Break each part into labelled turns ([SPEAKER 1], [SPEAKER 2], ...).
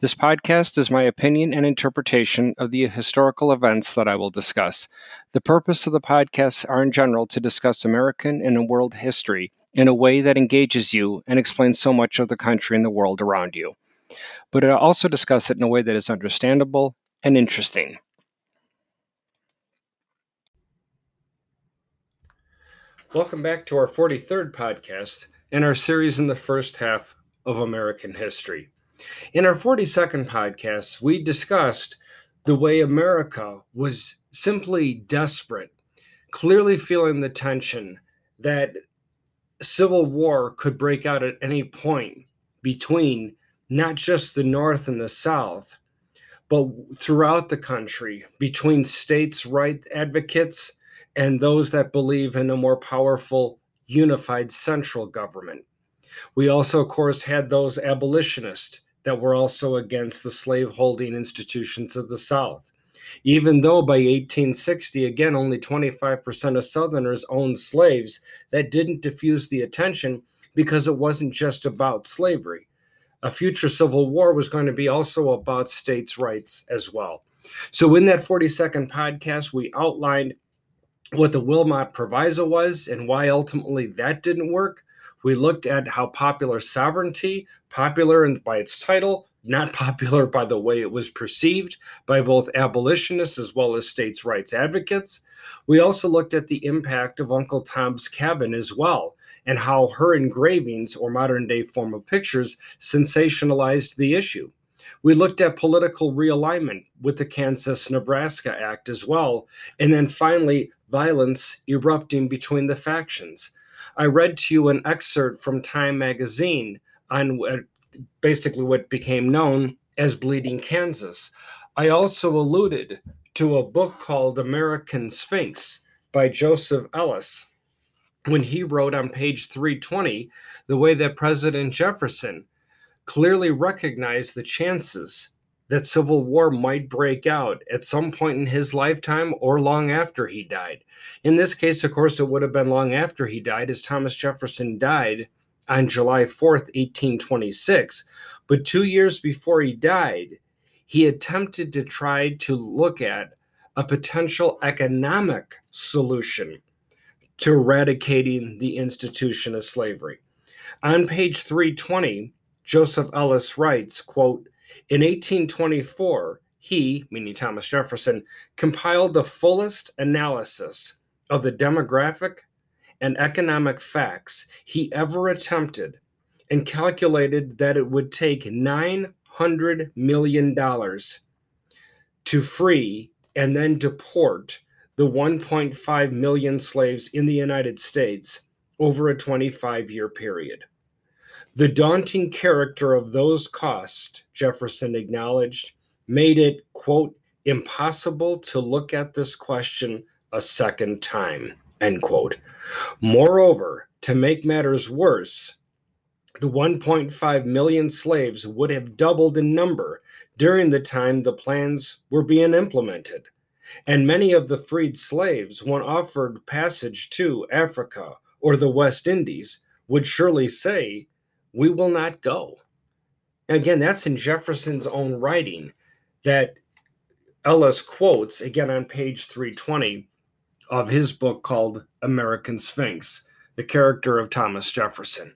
[SPEAKER 1] This podcast is my opinion and interpretation of the historical events that I will discuss. The purpose of the podcasts are in general to discuss American and world history in a way that engages you and explains so much of the country and the world around you but I also discuss it in a way that is understandable and interesting. Welcome back to our 43rd podcast and our series in the first half of American history. In our 42nd podcast, we discussed the way America was simply desperate, clearly feeling the tension that civil war could break out at any point between not just the North and the South, but throughout the country between states' right advocates and those that believe in a more powerful, unified central government. We also, of course, had those abolitionists that were also against the slaveholding institutions of the South. Even though by 1860, again, only 25% of Southerners owned slaves, that didn't diffuse the attention because it wasn't just about slavery a future civil war was going to be also about states' rights as well. So, in that 42nd podcast, we outlined what the Wilmot Proviso was and why ultimately that didn't work. We looked at how popular sovereignty, popular and by its title, not popular by the way it was perceived by both abolitionists as well as states' rights advocates. We also looked at the impact of Uncle Tom's Cabin as well and how her engravings or modern day form of pictures sensationalized the issue. We looked at political realignment with the Kansas Nebraska Act as well, and then finally, violence erupting between the factions. I read to you an excerpt from Time magazine on basically what became known as Bleeding Kansas. I also alluded to a book called American Sphinx by Joseph Ellis when he wrote on page 320 the way that President Jefferson clearly recognized the chances that civil war might break out at some point in his lifetime or long after he died. In this case, of course, it would have been long after he died, as Thomas Jefferson died on July 4th, 1826. But two years before he died, he attempted to try to look at a potential economic solution to eradicating the institution of slavery. On page 320, Joseph Ellis writes, quote, in 1824, he, meaning Thomas Jefferson, compiled the fullest analysis of the demographic and economic facts he ever attempted and calculated that it would take $900 million to free and then deport the 1.5 million slaves in the United States over a 25 year period. The daunting character of those costs, Jefferson acknowledged, made it, quote, impossible to look at this question a second time, end quote. Moreover, to make matters worse, the 1.5 million slaves would have doubled in number during the time the plans were being implemented. And many of the freed slaves, when offered passage to Africa or the West Indies, would surely say, We will not go. Again, that's in Jefferson's own writing that Ellis quotes, again on page 320 of his book called American Sphinx, the character of Thomas Jefferson.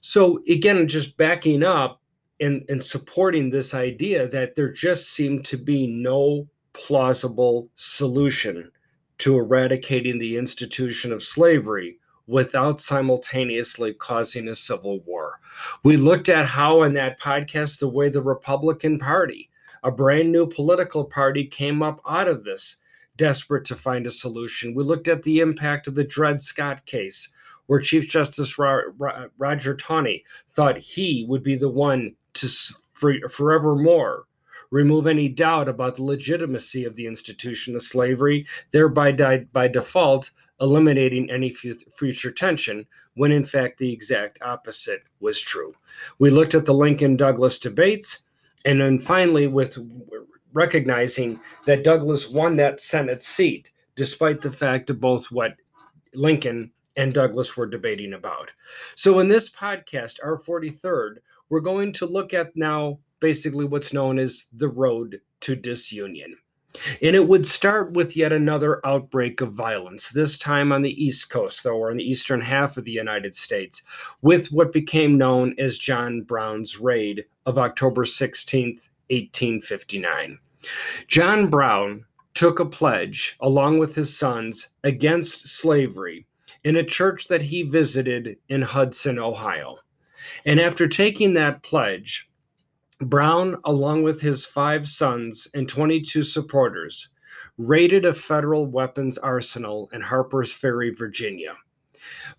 [SPEAKER 1] So, again, just backing up and, and supporting this idea that there just seemed to be no plausible solution to eradicating the institution of slavery without simultaneously causing a civil war. We looked at how, in that podcast, the way the Republican Party, a brand new political party, came up out of this, desperate to find a solution. We looked at the impact of the Dred Scott case, where Chief Justice Roger Taney thought he would be the one to forevermore remove any doubt about the legitimacy of the institution of slavery, thereby by default eliminating any future tension, when in fact the exact opposite was true. We looked at the Lincoln Douglas debates, and then finally, with recognizing that Douglas won that Senate seat, despite the fact of both what Lincoln and Douglas were debating about. So, in this podcast, our 43rd, we're going to look at now basically what's known as the road to disunion. And it would start with yet another outbreak of violence, this time on the East Coast, though, or in the eastern half of the United States, with what became known as John Brown's Raid of October 16, 1859. John Brown took a pledge, along with his sons, against slavery in a church that he visited in Hudson, Ohio. And after taking that pledge, Brown, along with his five sons and 22 supporters, raided a federal weapons arsenal in Harper's Ferry, Virginia.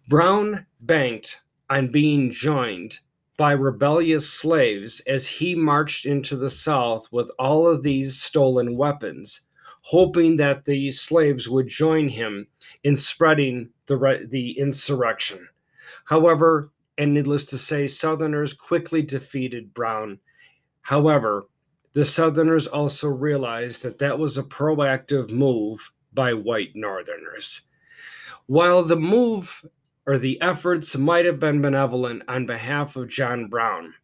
[SPEAKER 1] Brown banked on being joined by rebellious slaves as he marched into the South with all of these stolen weapons, hoping that the slaves would join him in spreading the, the insurrection. However, and needless to say, Southerners quickly defeated Brown However, the Southerners also realized that that was a proactive move by white Northerners. While the move or the efforts might have been benevolent on behalf of John Brown,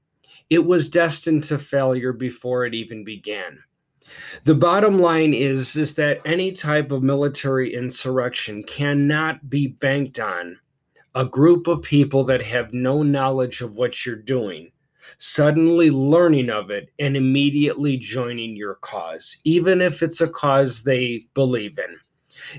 [SPEAKER 1] it was destined to failure before it even began. The bottom line is, is that any type of military insurrection cannot be banked on a group of people that have no knowledge of what you're doing suddenly learning of it and immediately joining your cause, even if it's a cause they believe in.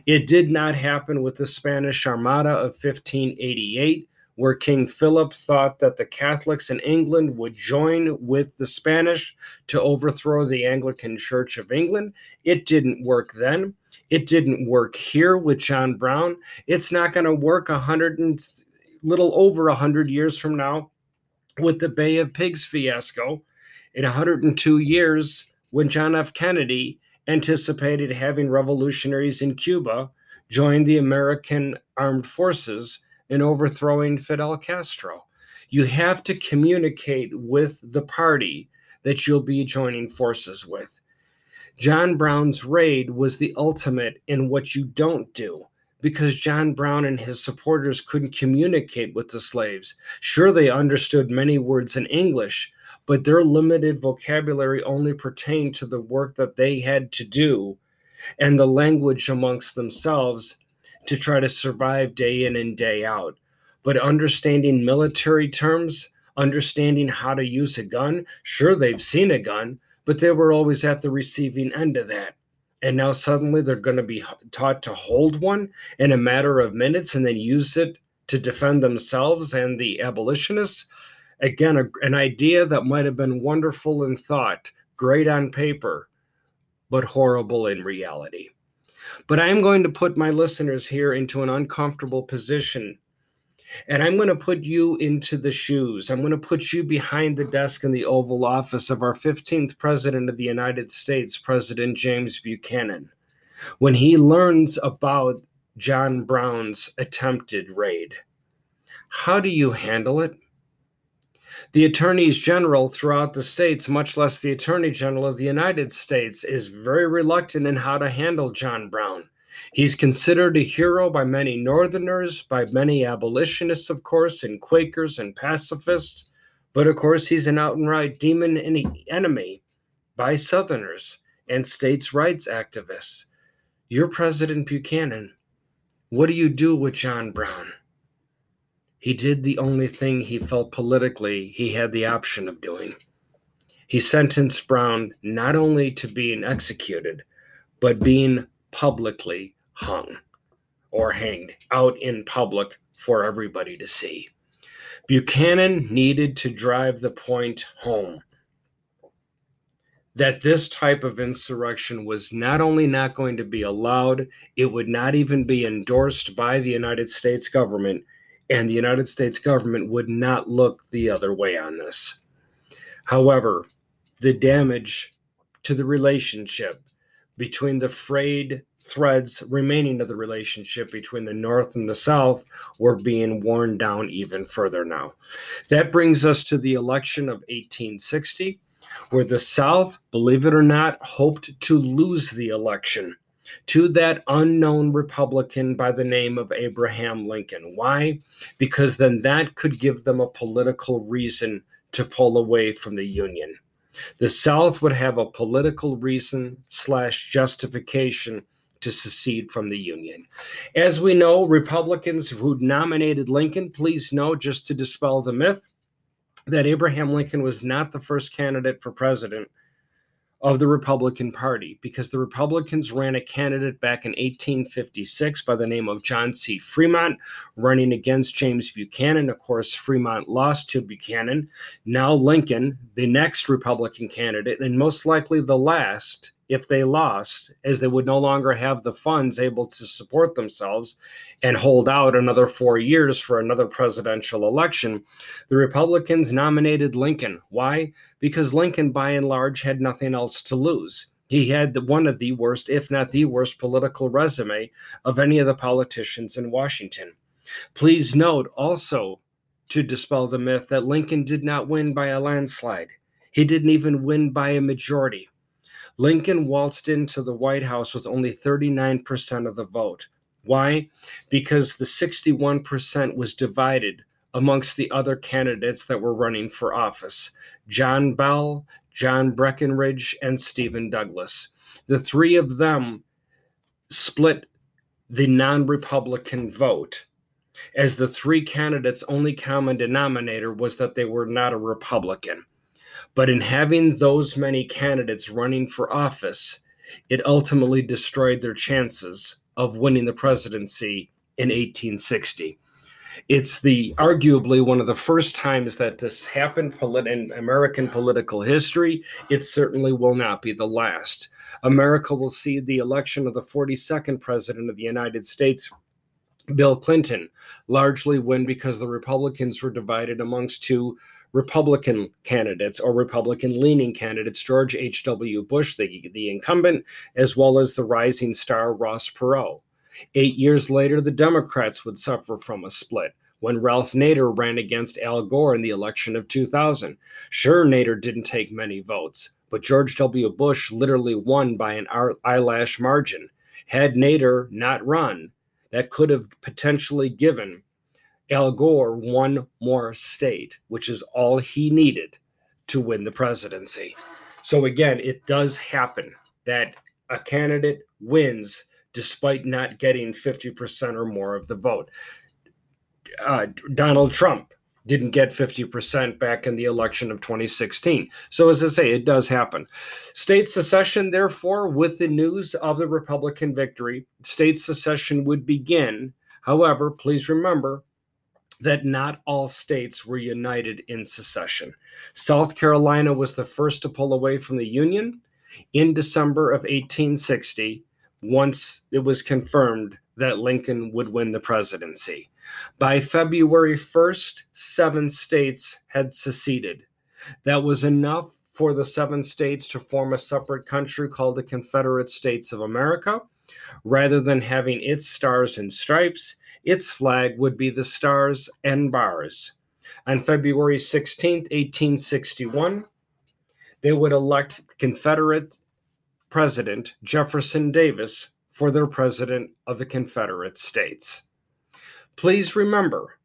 [SPEAKER 1] It did not happen with the Spanish Armada of 1588, where King Philip thought that the Catholics in England would join with the Spanish to overthrow the Anglican Church of England. It didn't work then. It didn't work here with John Brown. It's not going to work a hundred and little over a hundred years from now with the Bay of Pigs fiasco in 102 years when John F. Kennedy anticipated having revolutionaries in Cuba join the American armed forces in overthrowing Fidel Castro. You have to communicate with the party that you'll be joining forces with. John Brown's raid was the ultimate in what you don't do because John Brown and his supporters couldn't communicate with the slaves. Sure, they understood many words in English, but their limited vocabulary only pertained to the work that they had to do and the language amongst themselves to try to survive day in and day out. But understanding military terms, understanding how to use a gun, sure, they've seen a gun, but they were always at the receiving end of that and now suddenly they're going to be taught to hold one in a matter of minutes and then use it to defend themselves and the abolitionists. Again, a, an idea that might have been wonderful in thought, great on paper, but horrible in reality. But I am going to put my listeners here into an uncomfortable position and I'm going to put you into the shoes. I'm going to put you behind the desk in the Oval Office of our 15th President of the United States, President James Buchanan, when he learns about John Brown's attempted raid. How do you handle it? The attorneys general throughout the states, much less the attorney general of the United States, is very reluctant in how to handle John Brown. He's considered a hero by many Northerners, by many abolitionists, of course, and Quakers and pacifists. But of course, he's an outright demon and enemy by Southerners and states' rights activists. You're President Buchanan. What do you do with John Brown? He did the only thing he felt politically he had the option of doing. He sentenced Brown not only to being executed, but being publicly hung or hanged out in public for everybody to see. Buchanan needed to drive the point home that this type of insurrection was not only not going to be allowed, it would not even be endorsed by the United States government, and the United States government would not look the other way on this. However, the damage to the relationship between the frayed threads remaining of the relationship between the North and the South were being worn down even further now. That brings us to the election of 1860, where the South, believe it or not, hoped to lose the election to that unknown Republican by the name of Abraham Lincoln. Why? Because then that could give them a political reason to pull away from the Union. The South would have a political reason slash justification to secede from the Union. As we know, Republicans who nominated Lincoln, please know, just to dispel the myth, that Abraham Lincoln was not the first candidate for president of the Republican Party because the Republicans ran a candidate back in 1856 by the name of John C. Fremont, running against James Buchanan. Of course, Fremont lost to Buchanan. Now, Lincoln, the next Republican candidate, and most likely the last, if they lost, as they would no longer have the funds able to support themselves and hold out another four years for another presidential election, the Republicans nominated Lincoln. Why? Because Lincoln, by and large, had nothing else to lose. He had one of the worst, if not the worst, political resume of any of the politicians in Washington. Please note also to dispel the myth that Lincoln did not win by a landslide. He didn't even win by a majority. Lincoln waltzed into the White House with only 39% of the vote. Why? Because the 61% was divided amongst the other candidates that were running for office John Bell, John Breckinridge, and Stephen Douglas. The three of them split the non Republican vote, as the three candidates' only common denominator was that they were not a Republican. But in having those many candidates running for office, it ultimately destroyed their chances of winning the presidency in 1860. It's the arguably one of the first times that this happened in American political history. It certainly will not be the last. America will see the election of the 42nd president of the United States Bill Clinton largely win because the Republicans were divided amongst two Republican candidates or Republican leaning candidates, George H.W. Bush, the, the incumbent, as well as the rising star Ross Perot. Eight years later, the Democrats would suffer from a split when Ralph Nader ran against Al Gore in the election of 2000. Sure, Nader didn't take many votes, but George W. Bush literally won by an eyelash margin. Had Nader not run, that could have potentially given Al Gore one more state, which is all he needed to win the presidency. So again, it does happen that a candidate wins despite not getting 50% or more of the vote. Uh, Donald Trump didn't get 50% back in the election of 2016. So, as I say, it does happen. State secession, therefore, with the news of the Republican victory, state secession would begin. However, please remember, that not all states were united in secession. South Carolina was the first to pull away from the Union in December of 1860, once it was confirmed that Lincoln would win the presidency. By February 1st, seven states had seceded. That was enough for the seven states to form a separate country called the Confederate States of America. Rather than having its stars and stripes, its flag would be the Stars and Bars. On February 16, 1861, they would elect Confederate President Jefferson Davis for their President of the Confederate States. Please remember,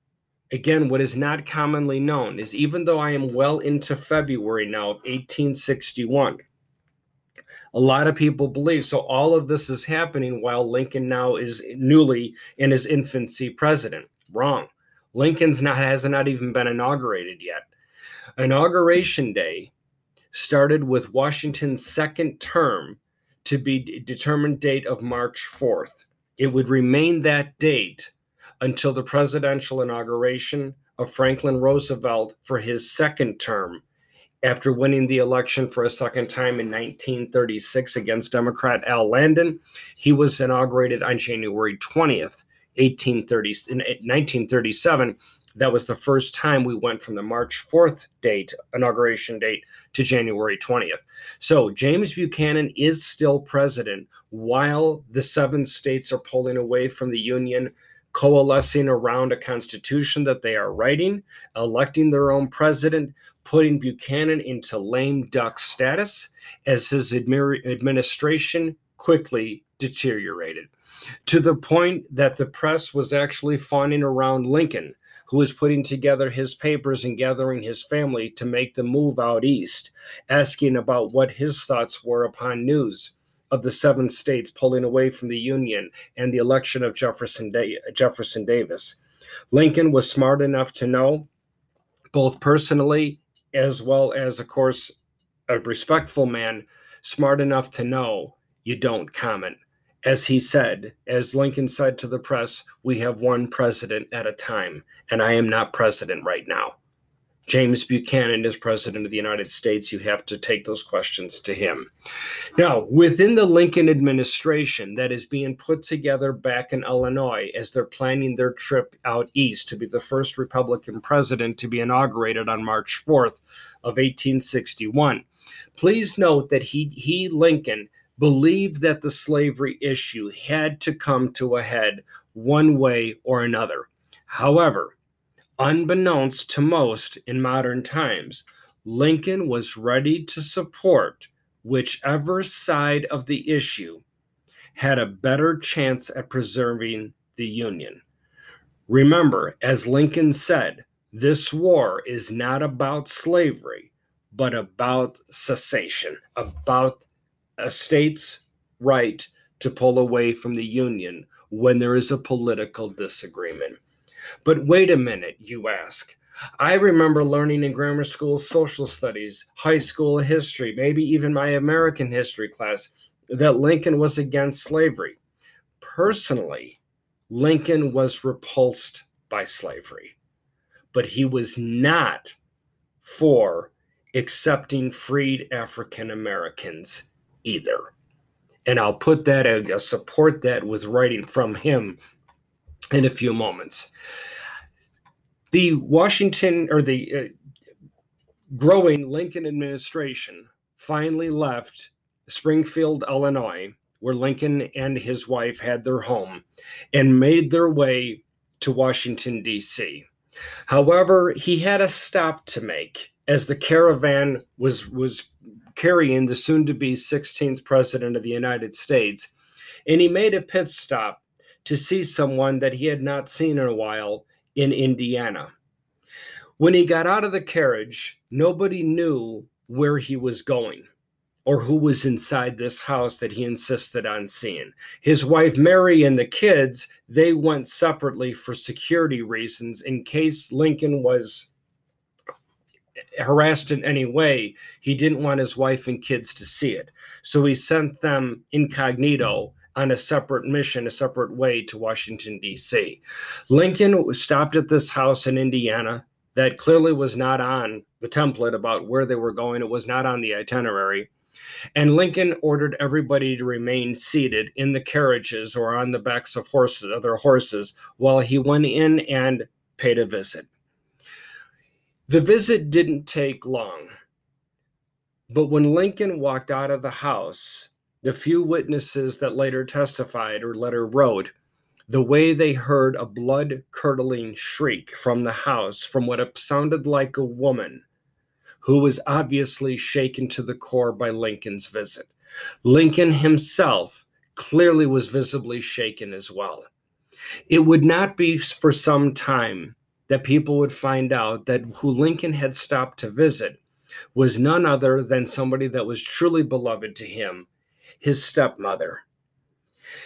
[SPEAKER 1] again, what is not commonly known is even though I am well into February now of 1861, a lot of people believe. So all of this is happening while Lincoln now is newly in his infancy president. Wrong. Lincoln's not has not even been inaugurated yet. Inauguration day started with Washington's second term to be determined date of March 4th. It would remain that date until the presidential inauguration of Franklin Roosevelt for his second term after winning the election for a second time in 1936 against Democrat Al Landon. He was inaugurated on January 20th, 1830, 1937, That was the first time we went from the March 4th date, inauguration date, to January 20th. So James Buchanan is still president while the seven states are pulling away from the Union, coalescing around a constitution that they are writing, electing their own president, putting Buchanan into lame duck status as his administration quickly deteriorated to the point that the press was actually fawning around Lincoln, who was putting together his papers and gathering his family to make the move out east, asking about what his thoughts were upon news of the seven states pulling away from the Union and the election of Jefferson, da- Jefferson Davis. Lincoln was smart enough to know, both personally as well as, of course, a respectful man, smart enough to know you don't comment as he said, as Lincoln said to the press, we have one president at a time, and I am not president right now. James Buchanan is president of the United States. You have to take those questions to him. Now, within the Lincoln administration that is being put together back in Illinois as they're planning their trip out east to be the first Republican president to be inaugurated on March 4th of 1861. Please note that he, he Lincoln, believed that the slavery issue had to come to a head one way or another. However, unbeknownst to most in modern times, Lincoln was ready to support whichever side of the issue had a better chance at preserving the Union. Remember, as Lincoln said, this war is not about slavery, but about secession, about a state's right to pull away from the Union when there is a political disagreement. But wait a minute, you ask. I remember learning in grammar school social studies, high school history, maybe even my American history class, that Lincoln was against slavery. Personally, Lincoln was repulsed by slavery, but he was not for accepting freed African Americans either. And I'll put that, I'll support that with writing from him in a few moments. The Washington or the uh, growing Lincoln administration finally left Springfield, Illinois, where Lincoln and his wife had their home, and made their way to Washington, D.C. However, he had a stop to make as the caravan was was carrying the soon to be 16th president of the United States, and he made a pit stop to see someone that he had not seen in a while in Indiana. When he got out of the carriage, nobody knew where he was going or who was inside this house that he insisted on seeing. His wife Mary and the kids, they went separately for security reasons in case Lincoln was harassed in any way, he didn't want his wife and kids to see it. So he sent them incognito on a separate mission, a separate way to Washington, D.C. Lincoln stopped at this house in Indiana that clearly was not on the template about where they were going, it was not on the itinerary. And Lincoln ordered everybody to remain seated in the carriages or on the backs of horses, other horses, while he went in and paid a visit. The visit didn't take long. But when Lincoln walked out of the house, the few witnesses that later testified or later wrote, the way they heard a blood curdling shriek from the house from what sounded like a woman who was obviously shaken to the core by Lincoln's visit. Lincoln himself clearly was visibly shaken as well. It would not be for some time that people would find out that who Lincoln had stopped to visit was none other than somebody that was truly beloved to him, his stepmother.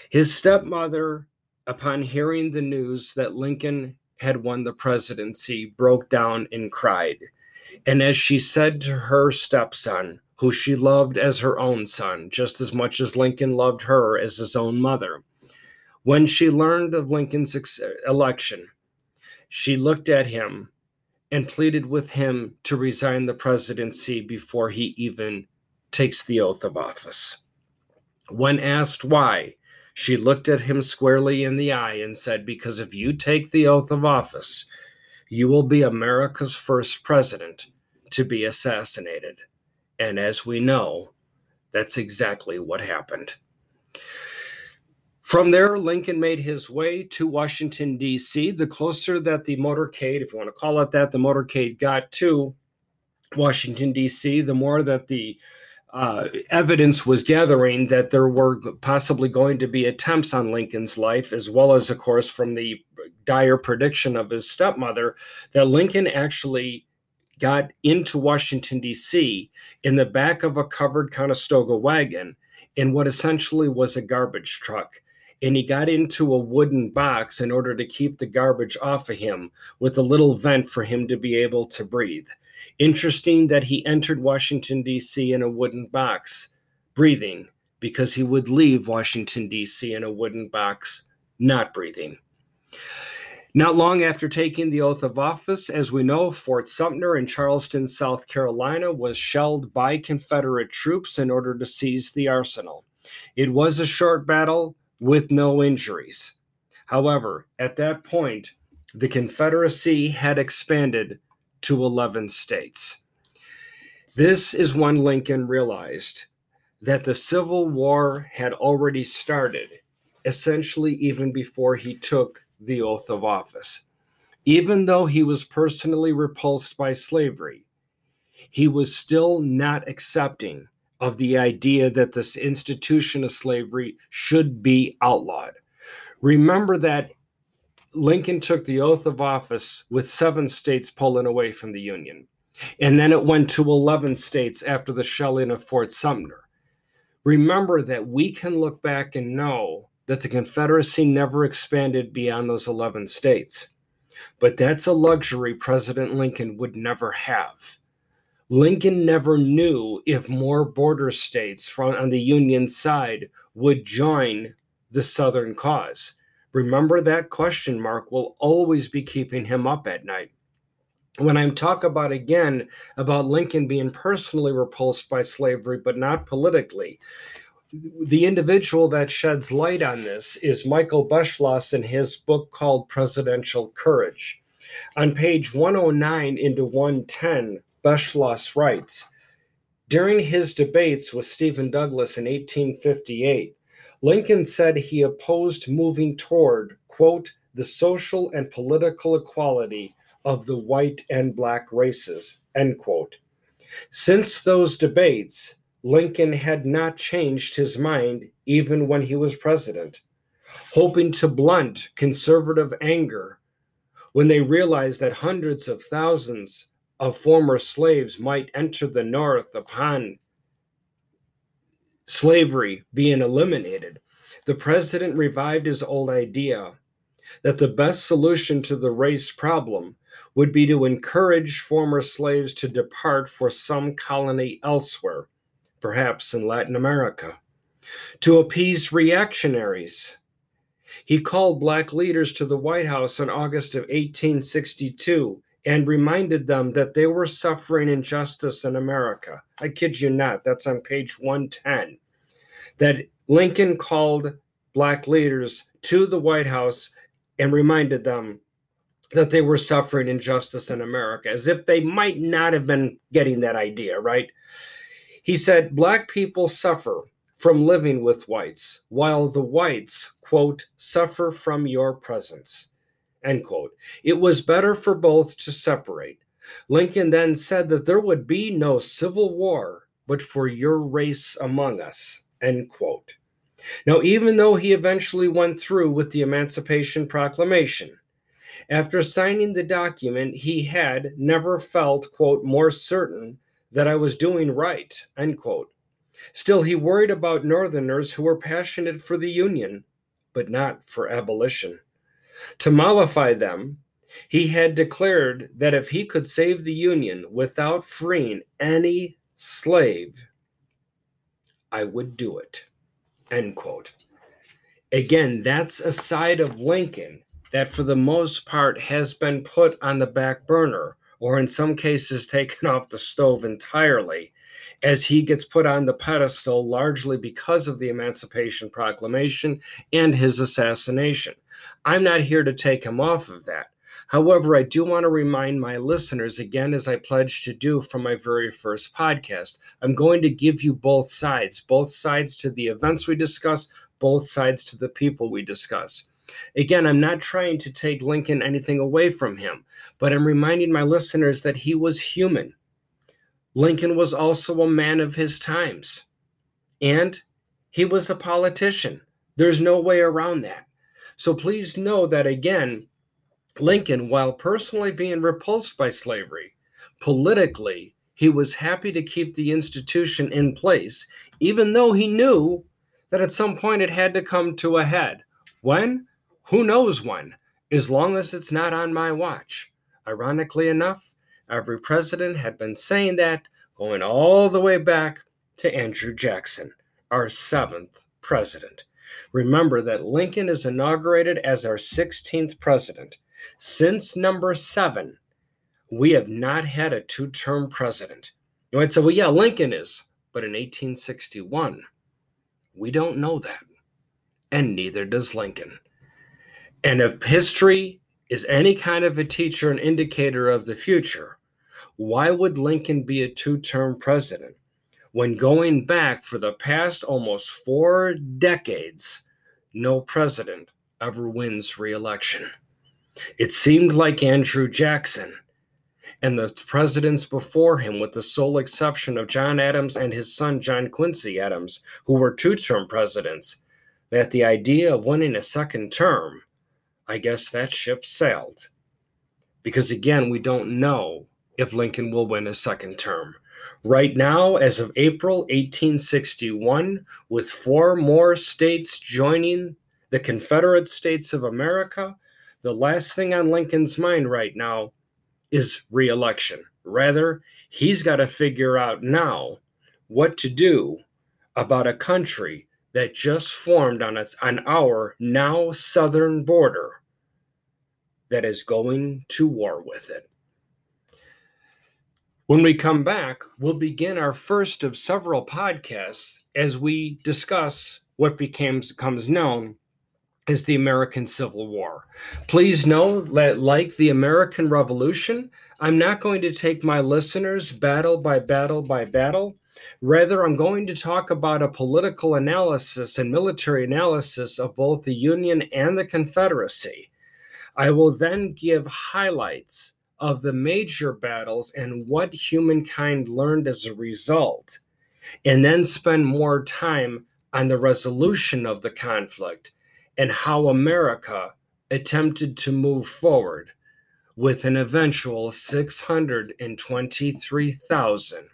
[SPEAKER 1] His stepmother, upon hearing the news that Lincoln had won the presidency, broke down and cried. And as she said to her stepson, who she loved as her own son, just as much as Lincoln loved her as his own mother, when she learned of Lincoln's election, she looked at him and pleaded with him to resign the presidency before he even takes the oath of office. When asked why, she looked at him squarely in the eye and said, Because if you take the oath of office, you will be America's first president to be assassinated. And as we know, that's exactly what happened. From there, Lincoln made his way to Washington, D.C. The closer that the motorcade, if you want to call it that, the motorcade got to Washington, D.C., the more that the uh, evidence was gathering that there were possibly going to be attempts on Lincoln's life, as well as, of course, from the dire prediction of his stepmother, that Lincoln actually got into Washington, D.C. in the back of a covered Conestoga wagon in what essentially was a garbage truck. And he got into a wooden box in order to keep the garbage off of him with a little vent for him to be able to breathe. Interesting that he entered Washington, D.C. in a wooden box, breathing, because he would leave Washington, D.C. in a wooden box, not breathing. Not long after taking the oath of office, as we know, Fort Sumter in Charleston, South Carolina was shelled by Confederate troops in order to seize the arsenal. It was a short battle with no injuries. However, at that point, the Confederacy had expanded to 11 states. This is when Lincoln realized that the Civil War had already started, essentially, even before he took the oath of office. Even though he was personally repulsed by slavery, he was still not accepting of the idea that this institution of slavery should be outlawed. Remember that Lincoln took the oath of office with seven states pulling away from the Union. And then it went to 11 states after the shelling of Fort Sumter. Remember that we can look back and know that the Confederacy never expanded beyond those 11 states. But that's a luxury President Lincoln would never have. Lincoln never knew if more border states from on the Union side would join the Southern cause. Remember that question mark will always be keeping him up at night. When I talk about again about Lincoln being personally repulsed by slavery, but not politically, the individual that sheds light on this is Michael Beschloss in his book called Presidential Courage. On page 109 into 110, Beschloss writes During his debates with Stephen Douglas in 1858, Lincoln said he opposed moving toward, quote, the social and political equality of the white and black races, end quote. Since those debates, Lincoln had not changed his mind even when he was president, hoping to blunt conservative anger when they realized that hundreds of thousands of former slaves might enter the North upon slavery being eliminated. The president revived his old idea that the best solution to the race problem would be to encourage former slaves to depart for some colony elsewhere perhaps in Latin America, to appease reactionaries. He called black leaders to the White House in August of 1862 and reminded them that they were suffering injustice in America. I kid you not, that's on page 110. That Lincoln called black leaders to the White House and reminded them that they were suffering injustice in America, as if they might not have been getting that idea, right? He said, Black people suffer from living with whites, while the whites, quote, suffer from your presence, end quote. It was better for both to separate. Lincoln then said that there would be no civil war but for your race among us, end quote. Now, even though he eventually went through with the Emancipation Proclamation, after signing the document, he had never felt, quote, more certain that I was doing right, end quote. Still, he worried about Northerners who were passionate for the Union, but not for abolition. To mollify them, he had declared that if he could save the Union without freeing any slave, I would do it. End quote. Again, that's a side of Lincoln that, for the most part, has been put on the back burner or in some cases taken off the stove entirely, as he gets put on the pedestal largely because of the Emancipation Proclamation and his assassination. I'm not here to take him off of that. However, I do want to remind my listeners, again, as I pledged to do from my very first podcast, I'm going to give you both sides, both sides to the events we discuss, both sides to the people we discuss. Again, I'm not trying to take Lincoln anything away from him, but I'm reminding my listeners that he was human. Lincoln was also a man of his times, and he was a politician. There's no way around that. So please know that again, Lincoln, while personally being repulsed by slavery, politically, he was happy to keep the institution in place, even though he knew that at some point it had to come to a head. When? Who knows when, as long as it's not on my watch. Ironically enough, every president had been saying that going all the way back to Andrew Jackson, our seventh president. Remember that Lincoln is inaugurated as our 16th president. Since number seven, we have not had a two term president. You might say, well, yeah, Lincoln is, but in 1861, we don't know that. And neither does Lincoln. And if history is any kind of a teacher and indicator of the future, why would Lincoln be a two term president when going back for the past almost four decades, no president ever wins re election? It seemed like Andrew Jackson and the presidents before him, with the sole exception of John Adams and his son John Quincy Adams, who were two term presidents, that the idea of winning a second term, I guess that ship sailed. Because again, we don't know if Lincoln will win a second term. Right now, as of April 1861, with four more states joining the Confederate States of America, the last thing on Lincoln's mind right now is reelection. Rather, he's got to figure out now what to do about a country that just formed on its on our now southern border that is going to war with it. When we come back, we'll begin our first of several podcasts as we discuss what becomes, becomes known as the American Civil War. Please know that, like the American Revolution, I'm not going to take my listeners battle by battle by battle. Rather, I'm going to talk about a political analysis and military analysis of both the Union and the Confederacy. I will then give highlights of the major battles and what humankind learned as a result, and then spend more time on the resolution of the conflict and how America attempted to move forward with an eventual 623,000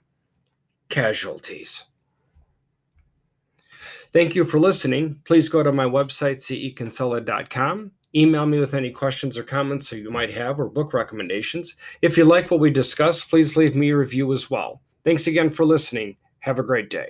[SPEAKER 1] casualties. Thank you for listening. Please go to my website, cekinsella.com. Email me with any questions or comments that you might have or book recommendations. If you like what we discussed, please leave me a review as well. Thanks again for listening. Have a great day.